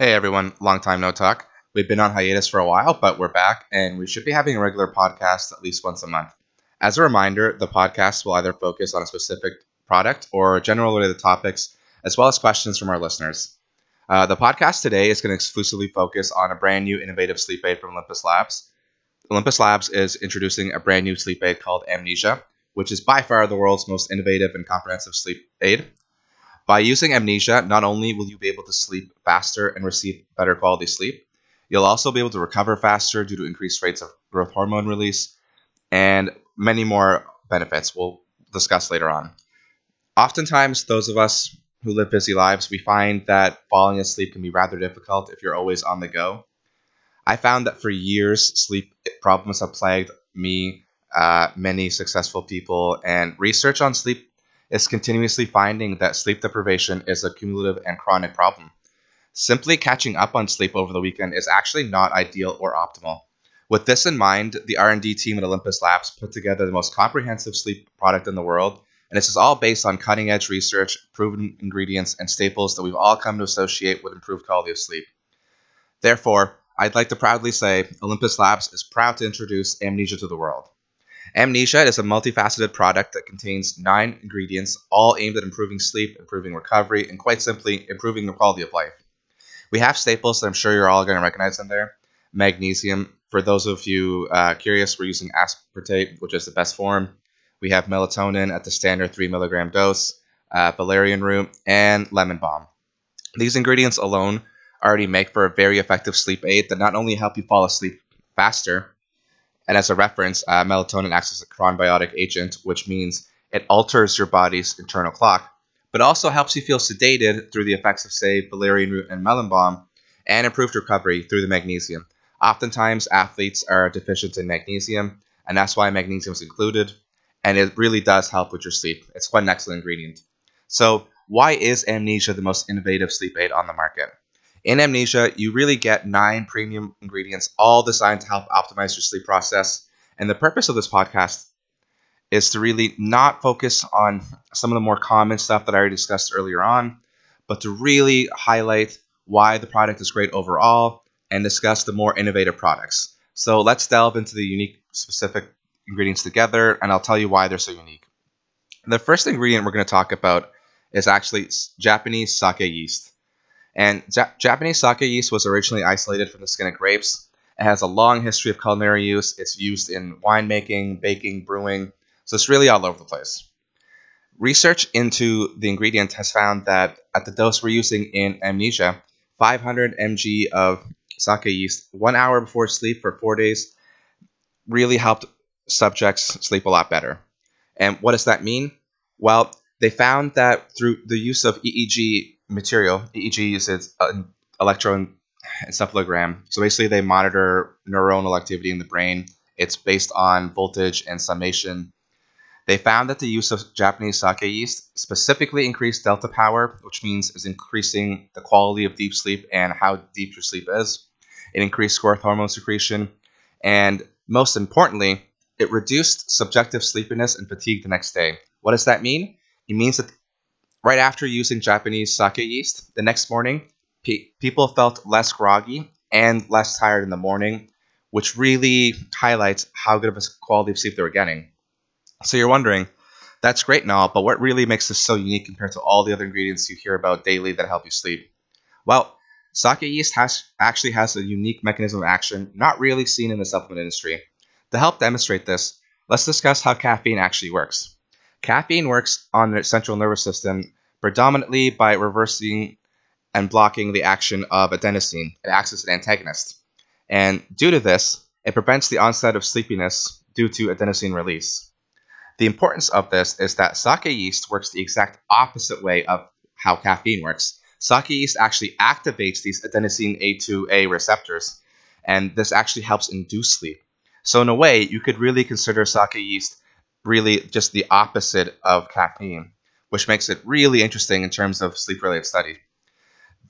Hey everyone, long time no talk. We've been on hiatus for a while, but we're back and we should be having a regular podcast at least once a month. As a reminder, the podcast will either focus on a specific product or general related topics, as well as questions from our listeners. Uh, the podcast today is going to exclusively focus on a brand new innovative sleep aid from Olympus Labs. Olympus Labs is introducing a brand new sleep aid called Amnesia, which is by far the world's most innovative and comprehensive sleep aid. By using Amnesia, not only will you be able to sleep faster and receive better quality sleep, you'll also be able to recover faster due to increased rates of growth hormone release and many more benefits we'll discuss later on. Oftentimes, those of us who live busy lives, we find that falling asleep can be rather difficult if you're always on the go. I found that for years, sleep problems have plagued me, uh, many successful people, and research on sleep is continuously finding that sleep deprivation is a cumulative and chronic problem. Simply catching up on sleep over the weekend is actually not ideal or optimal. With this in mind, the R&D team at Olympus Labs put together the most comprehensive sleep product in the world, and this is all based on cutting-edge research, proven ingredients, and staples that we've all come to associate with improved quality of sleep. Therefore, I'd like to proudly say Olympus Labs is proud to introduce Amnesia to the world. Amnesia is a multifaceted product that contains nine ingredients, all aimed at improving sleep, improving recovery, and quite simply, improving the quality of life. We have staples that I'm sure you're all going to recognize in there. Magnesium. For those of you uh, curious, we're using aspartate, which is the best form. We have melatonin at the standard 3 milligram dose, uh, valerian root, and lemon balm. These ingredients alone already make for a very effective sleep aid that not only help you fall asleep faster, and as a reference, uh, melatonin acts as a chronobiotic agent, which means it alters your body's internal clock, but also helps you feel sedated through the effects of, say, valerian root and melon balm, and improved recovery through the magnesium. Oftentimes, athletes are deficient in magnesium, and that's why magnesium is included, and it really does help with your sleep. It's quite an excellent ingredient. So, why is amnesia the most innovative sleep aid on the market? In Amnesia, you really get nine premium ingredients, all designed to help optimize your sleep process. And the purpose of this podcast is to really not focus on some of the more common stuff that I already discussed earlier on, but to really highlight why the product is great overall and discuss the more innovative products. So let's delve into the unique specific ingredients together, and I'll tell you why they're so unique. The first ingredient we're going to talk about is actually Japanese sake yeast. And ja- Japanese sake yeast was originally isolated from the skin of grapes. It has a long history of culinary use. It's used in winemaking, baking, brewing, so it's really all over the place. Research into the ingredient has found that at the dose we're using in Amnesia, 500 mg of sake yeast one hour before sleep for four days really helped subjects sleep a lot better. And what does that mean? Well, they found that through the use of EEG material. EEG uses an electroencephalogram. So basically, they monitor neuronal activity in the brain. It's based on voltage and summation. They found that the use of Japanese sake yeast specifically increased delta power, which means is increasing the quality of deep sleep and how deep your sleep is. It increased growth hormone secretion, and most importantly, it reduced subjective sleepiness and fatigue the next day. What does that mean? It means that Right after using Japanese sake yeast, the next morning, pe- people felt less groggy and less tired in the morning, which really highlights how good of a quality of sleep they were getting. So you're wondering, that's great and all, but what really makes this so unique compared to all the other ingredients you hear about daily that help you sleep? Well, sake yeast has actually has a unique mechanism of action not really seen in the supplement industry. To help demonstrate this, let's discuss how caffeine actually works. Caffeine works on the central nervous system predominantly by reversing and blocking the action of adenosine. It acts as an antagonist. And due to this, it prevents the onset of sleepiness due to adenosine release. The importance of this is that sake yeast works the exact opposite way of how caffeine works. Sake yeast actually activates these adenosine A2A receptors, and this actually helps induce sleep. So, in a way, you could really consider sake yeast really just the opposite of caffeine, which makes it really interesting in terms of sleep related study.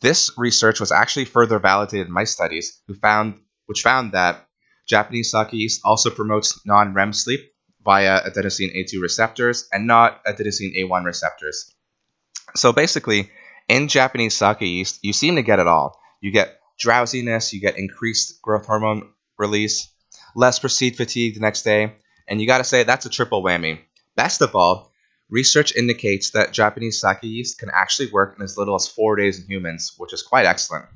This research was actually further validated in mice studies, who found, which found that Japanese sake yeast also promotes non REM sleep via adenosine A2 receptors and not adenosine A1 receptors. So basically, in Japanese sake yeast, you seem to get it all. You get drowsiness, you get increased growth hormone release, less perceived fatigue the next day, and you got to say that's a triple whammy. Best of all, research indicates that Japanese sake yeast can actually work in as little as four days in humans, which is quite excellent.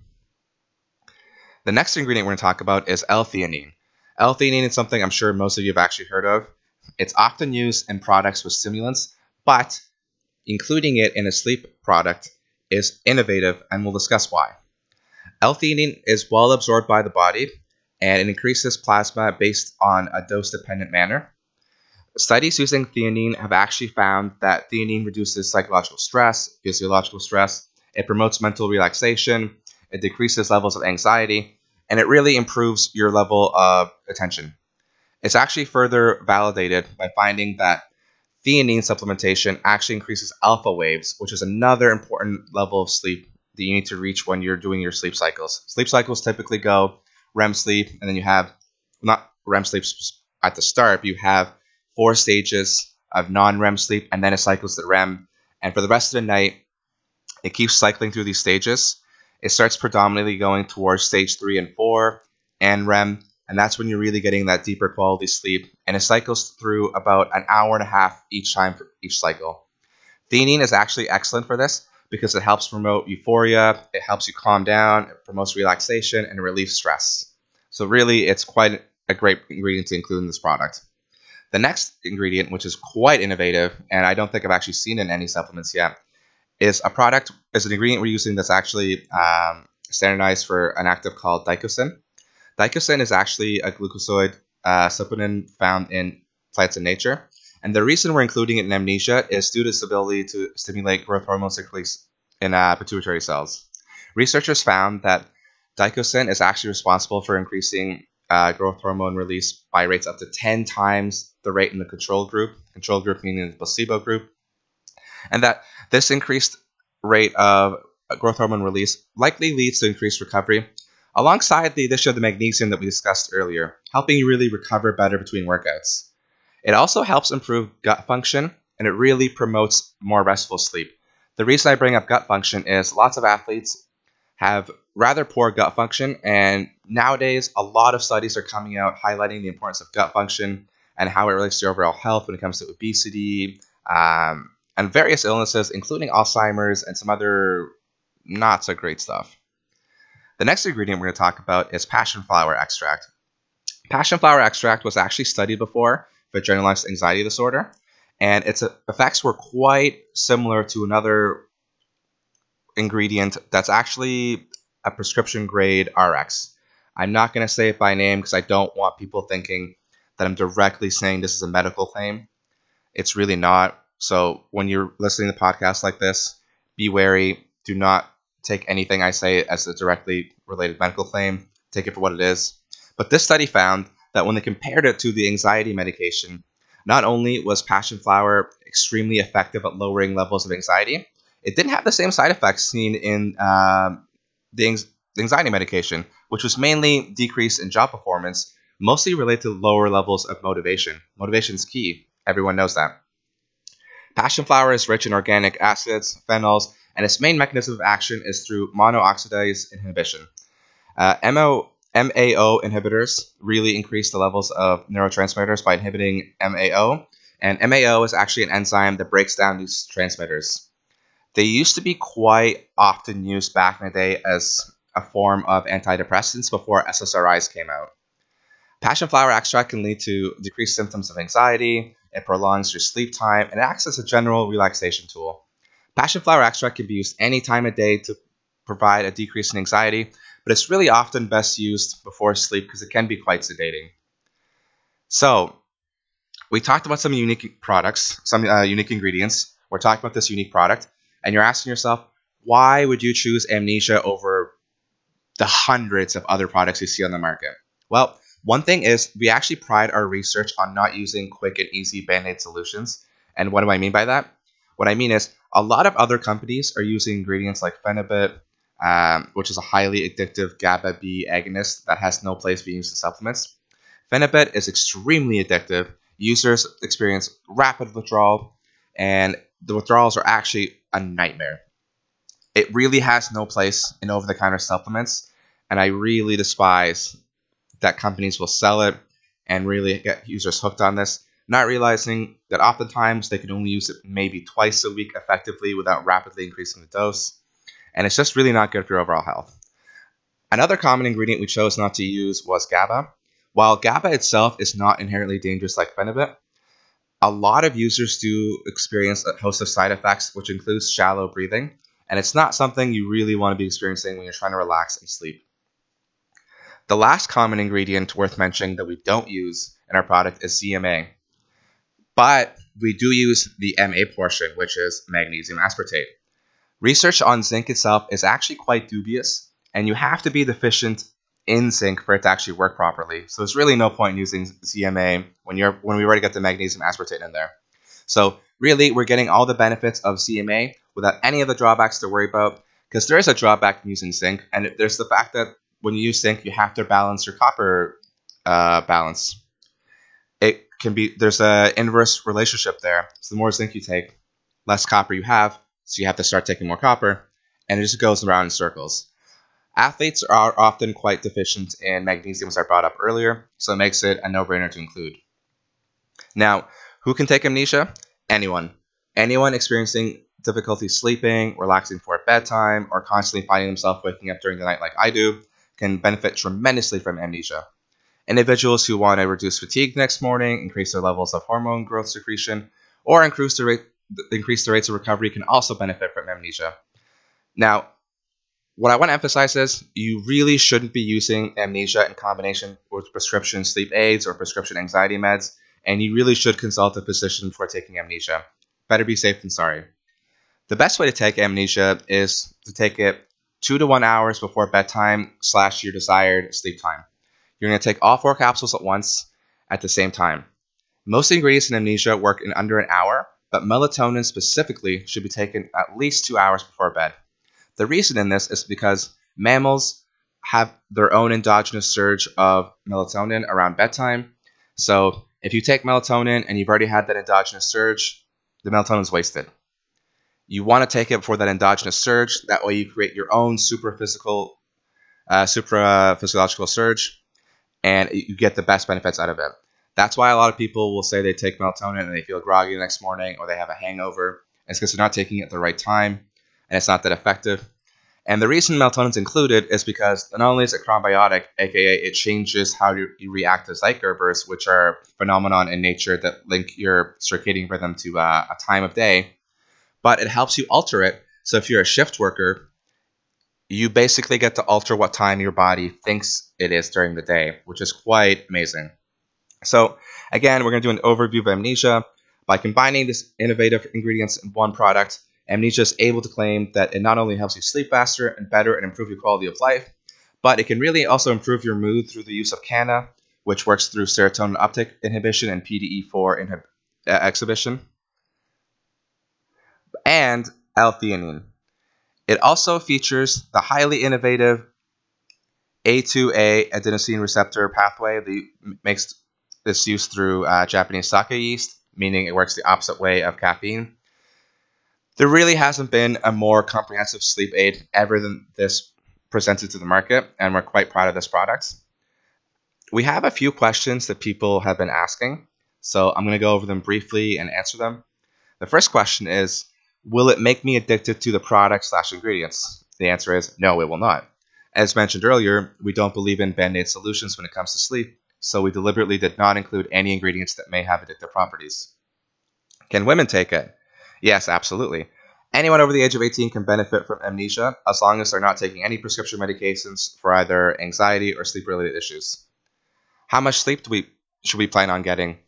The next ingredient we're to talk about is L-theanine. L-theanine is something I'm sure most of you have actually heard of. It's often used in products with stimulants, but including it in a sleep product is innovative, and we'll discuss why. L-theanine is well absorbed by the body, and it increases plasma based on a dose-dependent manner. Studies using theanine have actually found that theanine reduces psychological stress, physiological stress, it promotes mental relaxation, it decreases levels of anxiety, and it really improves your level of attention. It's actually further validated by finding that theanine supplementation actually increases alpha waves, which is another important level of sleep that you need to reach when you're doing your sleep cycles. Sleep cycles typically go REM sleep, and then you have not REM sleep at the start, but you have four stages of non REM sleep, and then it cycles to REM. And for the rest of the night, it keeps cycling through these stages. It starts predominantly going towards stage three and four and REM, and that's when you're really getting that deeper quality sleep. And it cycles through about an hour and a half each time for each cycle. Theanine is actually excellent for this because it helps promote euphoria, it helps you calm down, it promotes relaxation, and relieves stress. So, really, it's quite a great ingredient to include in this product. The next ingredient, which is quite innovative, and I don't think I've actually seen in any supplements yet, is a product, is an ingredient we're using that's actually um, standardized for an active called digoxin. Digoxin is actually a glucoside uh, supplement found in plants in nature. And the reason we're including it in amnesia is due to its ability to stimulate growth hormone secretions in uh, pituitary cells. Researchers found that digoxin is actually responsible for increasing uh, growth hormone release by rates up to 10 times the rate in the control group, control group meaning the placebo group, and that this increased rate of growth hormone release likely leads to increased recovery, alongside the addition of the magnesium that we discussed earlier, helping you really recover better between workouts. It also helps improve gut function and it really promotes more restful sleep. The reason I bring up gut function is lots of athletes have rather poor gut function, and nowadays a lot of studies are coming out highlighting the importance of gut function and how it relates to overall health when it comes to obesity um, and various illnesses, including Alzheimer's and some other not so great stuff. The next ingredient we're going to talk about is passion flower extract. Passion flower extract was actually studied before for generalized anxiety disorder, and its effects were quite similar to another ingredient that's actually a prescription grade RX. I'm not going to say it by name because I don't want people thinking that I'm directly saying this is a medical claim. It's really not. So when you're listening to podcasts like this, be wary. Do not take anything I say as a directly related medical claim. Take it for what it is. But this study found that when they compared it to the anxiety medication, not only was passion flower extremely effective at lowering levels of anxiety, it didn't have the same side effects seen in um, the anxiety medication, which was mainly decrease in job performance, mostly related to lower levels of motivation. Motivation is key. Everyone knows that. Passion flower is rich in organic acids, phenols, and its main mechanism of action is through monooxidase inhibition. Uh, MO, MAO inhibitors really increase the levels of neurotransmitters by inhibiting MAO, and MAO is actually an enzyme that breaks down these transmitters. They used to be quite often used back in the day as a form of antidepressants before SSRIs came out. Passion flower extract can lead to decreased symptoms of anxiety, it prolongs your sleep time, and it acts as a general relaxation tool. Passion flower extract can be used any time of day to provide a decrease in anxiety, but it's really often best used before sleep because it can be quite sedating. So, we talked about some unique products, some uh, unique ingredients. We're talking about this unique product and you're asking yourself, why would you choose Amnesia over the hundreds of other products you see on the market? Well, one thing is we actually pride our research on not using quick and easy band aid solutions. And what do I mean by that? What I mean is a lot of other companies are using ingredients like Phenibut, um, which is a highly addictive GABA B agonist that has no place being used in supplements. Phenibut is extremely addictive. Users experience rapid withdrawal, and the withdrawals are actually a nightmare. It really has no place in over the counter supplements, and I really despise that companies will sell it and really get users hooked on this, not realizing that oftentimes they can only use it maybe twice a week effectively without rapidly increasing the dose. And it's just really not good for your overall health. Another common ingredient we chose not to use was GABA. While GABA itself is not inherently dangerous like Phenibut, a lot of users do experience a host of side effects, which includes shallow breathing, and it's not something you really want to be experiencing when you're trying to relax and sleep. The last common ingredient worth mentioning that we don't use in our product is ZMA, but we do use the MA portion, which is magnesium aspartate. Research on zinc itself is actually quite dubious, and you have to be deficient in zinc for it to actually work properly. So there's really no point in using ZMA when you're when we already got the magnesium aspartate in there. So really, we're getting all the benefits of ZMA without any of the drawbacks to worry about. Because there is a drawback in using zinc, and there's the fact that when you use zinc, you have to balance your copper uh, balance. It can be there's a inverse relationship there. So the more zinc you take, less copper you have, so you have to start taking more copper, and it just goes around in circles. Athletes are often quite deficient in magnesium, as I brought up earlier, so it makes it a no brainer to include. Now, who can take amnesia? Anyone. Anyone experiencing difficulty sleeping, relaxing for bedtime, or constantly finding themselves waking up during the night like I do can benefit tremendously from amnesia. Individuals who want to reduce fatigue next morning, increase their levels of hormone growth secretion, or increase the, rate, increase the rates of recovery can also benefit from amnesia. Now, what I want to emphasize is you really shouldn't be using amnesia in combination with prescription sleep aids or prescription anxiety meds, and you really should consult a physician before taking amnesia. Better be safe than sorry. The best way to take amnesia is to take it two to one hours before bedtime slash your desired sleep time. You're going to take all four capsules at once at the same time. Most ingredients in amnesia work in under an hour, but melatonin specifically should be taken at least two hours before bed. The reason in this is because mammals have their own endogenous surge of melatonin around bedtime. So if you take melatonin and you've already had that endogenous surge, the melatonin is wasted. You want to take it before that endogenous surge. That way, you create your own super physical, uh, supra physiological surge, and you get the best benefits out of it. That's why a lot of people will say they take melatonin and they feel groggy the next morning or they have a hangover. It's because they're not taking it at the right time and it's not that effective. And the reason melatonin is included is because not only is it chronobiotic, aka it changes how you, react to Zeitgebers, which are phenomenon in nature that link your circadian rhythm to uh, a time of day, but it helps you alter it. So if you're a shift worker, you basically get to alter what time your body thinks it is during the day, which is quite amazing. So again, we're going to do an overview of amnesia. By combining these innovative ingredients in one product, amnesia is able to claim that it not only helps you sleep faster and better and improve your quality of life, but it can really also improve your mood through the use of kanna, which works through serotonin uptake inhibition and PDE4 inhib- uh, exhibition and L-theanine. It also features the highly innovative A2A adenosine receptor pathway that makes this use through uh, Japanese sake yeast, meaning it works the opposite way of caffeine. There really hasn't been a more comprehensive sleep aid ever than this presented to the market, and we're quite proud of this product. We have a few questions that people have been asking, so I'm going to go over them briefly and answer them. The first question is Will it make me addicted to the product slash ingredients? The answer is no, it will not. As mentioned earlier, we don't believe in band aid solutions when it comes to sleep, so we deliberately did not include any ingredients that may have addictive properties. Can women take it? Yes, absolutely. Anyone over the age of 18 can benefit from amnesia as long as they're not taking any prescription medications for either anxiety or sleep related issues. How much sleep do we should we plan on getting?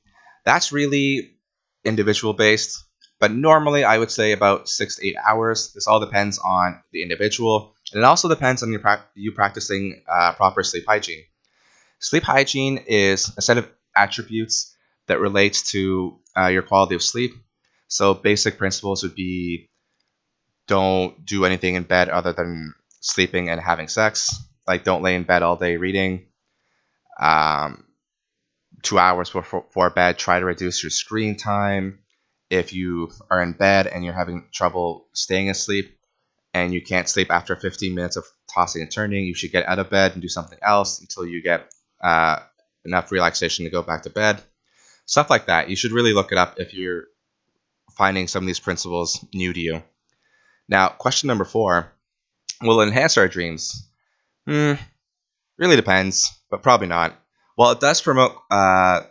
That's really individual based. But normally, I would say about six to eight hours. This all depends on the individual, and it also depends on your pra- you practicing uh, proper sleep hygiene. Sleep hygiene is a set of attributes that relates to uh, your quality of sleep. So basic principles would be don't do anything in bed other than sleeping and having sex. Like don't lay in bed all day reading. Um, two hours before, before bed, try to reduce your screen time if you are in bed and you're having trouble staying asleep, and you can't sleep after 15 minutes of tossing and turning, you should get out of bed and do something else until you get uh, enough relaxation to go back to bed. Stuff like that. You should really look it up if you're finding some of these principles new to you. Now, question number four will enhance our dreams? Hmm, really depends, but probably not. While it does promote uh,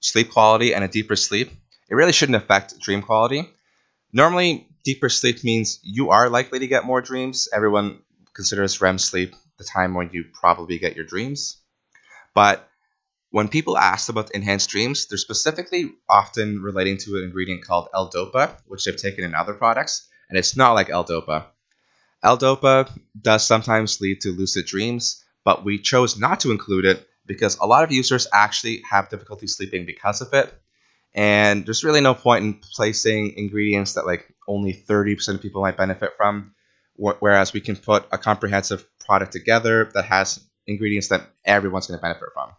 sleep quality and a deeper sleep, it really shouldn't affect dream quality. Normally, deeper sleep means you are likely to get more dreams. Everyone considers REM sleep the time when you probably get your dreams. But when people ask about enhanced dreams, they're specifically often relating to an ingredient called L-DOPA, which they've taken in other products, and it's not like L-DOPA. L-DOPA does sometimes lead to lucid dreams, but we chose not to include it because a lot of users actually have difficulty sleeping because of it. And there's really no point in placing ingredients that like only 30% of people might benefit from, whereas we can put a comprehensive product together that has ingredients that everyone's going to benefit from.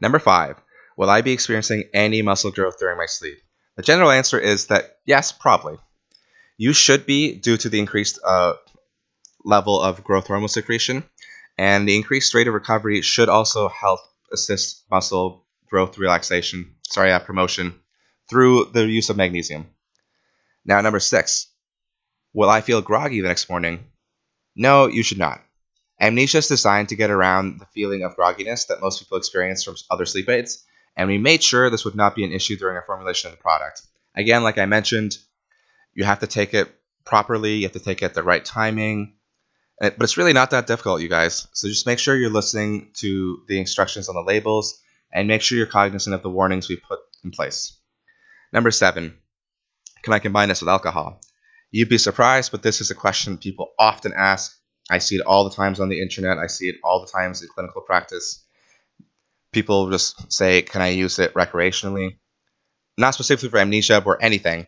Number five, will I be experiencing any muscle growth during my sleep? The general answer is that yes, probably. You should be due to the increased uh, level of growth hormone secretion, and the increased rate of recovery should also help assist muscle growth relaxation, sorry, uh, promotion through the use of magnesium. Now, number six, will I feel groggy the next morning? No, you should not. Amnesia is designed to get around the feeling of grogginess that most people experience from other sleep aids, and we made sure this would not be an issue during our formulation of the product. Again, like I mentioned, you have to take it properly, you have to take it at the right timing, eh, but it's really not that difficult, you guys. So just make sure you're listening to the instructions on the labels and make sure you're cognizant of the warnings we put in place. Number seven, can I combine this with alcohol? You'd be surprised, but this is a question people often ask. I see it all the times on the internet. I see it all the times in clinical practice. People just say, Can I use it recreationally? Not specifically for amnesia or anything,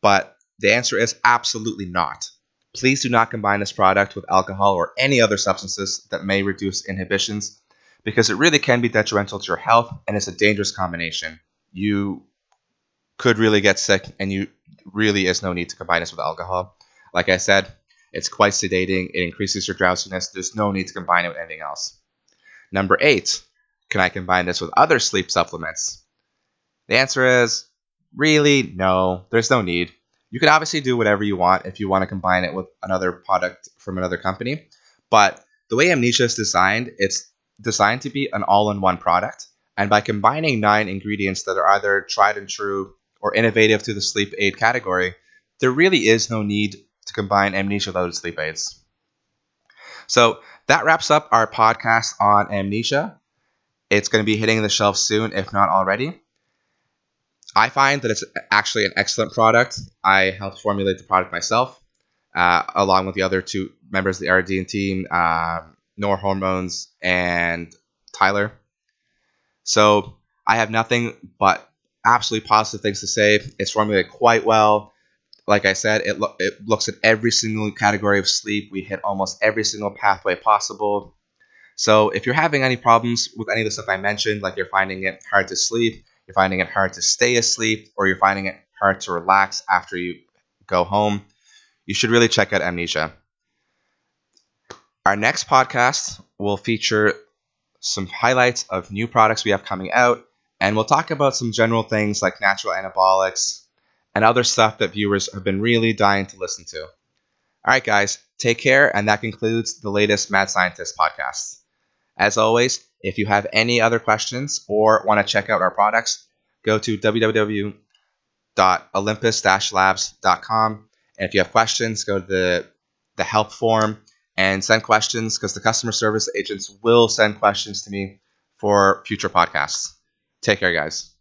but the answer is absolutely not. Please do not combine this product with alcohol or any other substances that may reduce inhibitions because it really can be detrimental to your health and it's a dangerous combination. You could really get sick, and you really is no need to combine this with alcohol. Like I said, it's quite sedating. It increases your drowsiness. There's no need to combine it with anything else. Number eight, can I combine this with other sleep supplements? The answer is really no. There's no need. You can obviously do whatever you want if you want to combine it with another product from another company, but the way Amnesia is designed, it's designed to be an all-in-one product. And by combining nine ingredients that are either tried and true or innovative to the sleep aid category, there really is no need to combine amnesia with other sleep aids. So that wraps up our podcast on amnesia. It's going to be hitting the shelf soon, if not already. I find that it's actually an excellent product. I helped formulate the product myself, uh, along with the other two members of the RD team, uh, Nor Hormones and Tyler. So I have nothing but absolutely positive things to say. It's formulated quite well. Like I said, it, lo- it looks at every single category of sleep. We hit almost every single pathway possible. So if you're having any problems with any of the stuff I mentioned, like you're finding it hard to sleep, you're finding it hard to stay asleep, or you're finding it hard to relax after you go home, you should really check out Amnesia. Our next podcast will feature some highlights of new products we have coming out and we'll talk about some general things like natural anabolics and other stuff that viewers have been really dying to listen to. All right, guys, take care, and that concludes the latest Mad Scientist podcast. As always, if you have any other questions or want to check out our products, go to www.olympus-labs.com. And if you have questions, go to the, the help form and send questions because the customer service agents will send questions to me for future podcasts. Take care, guys.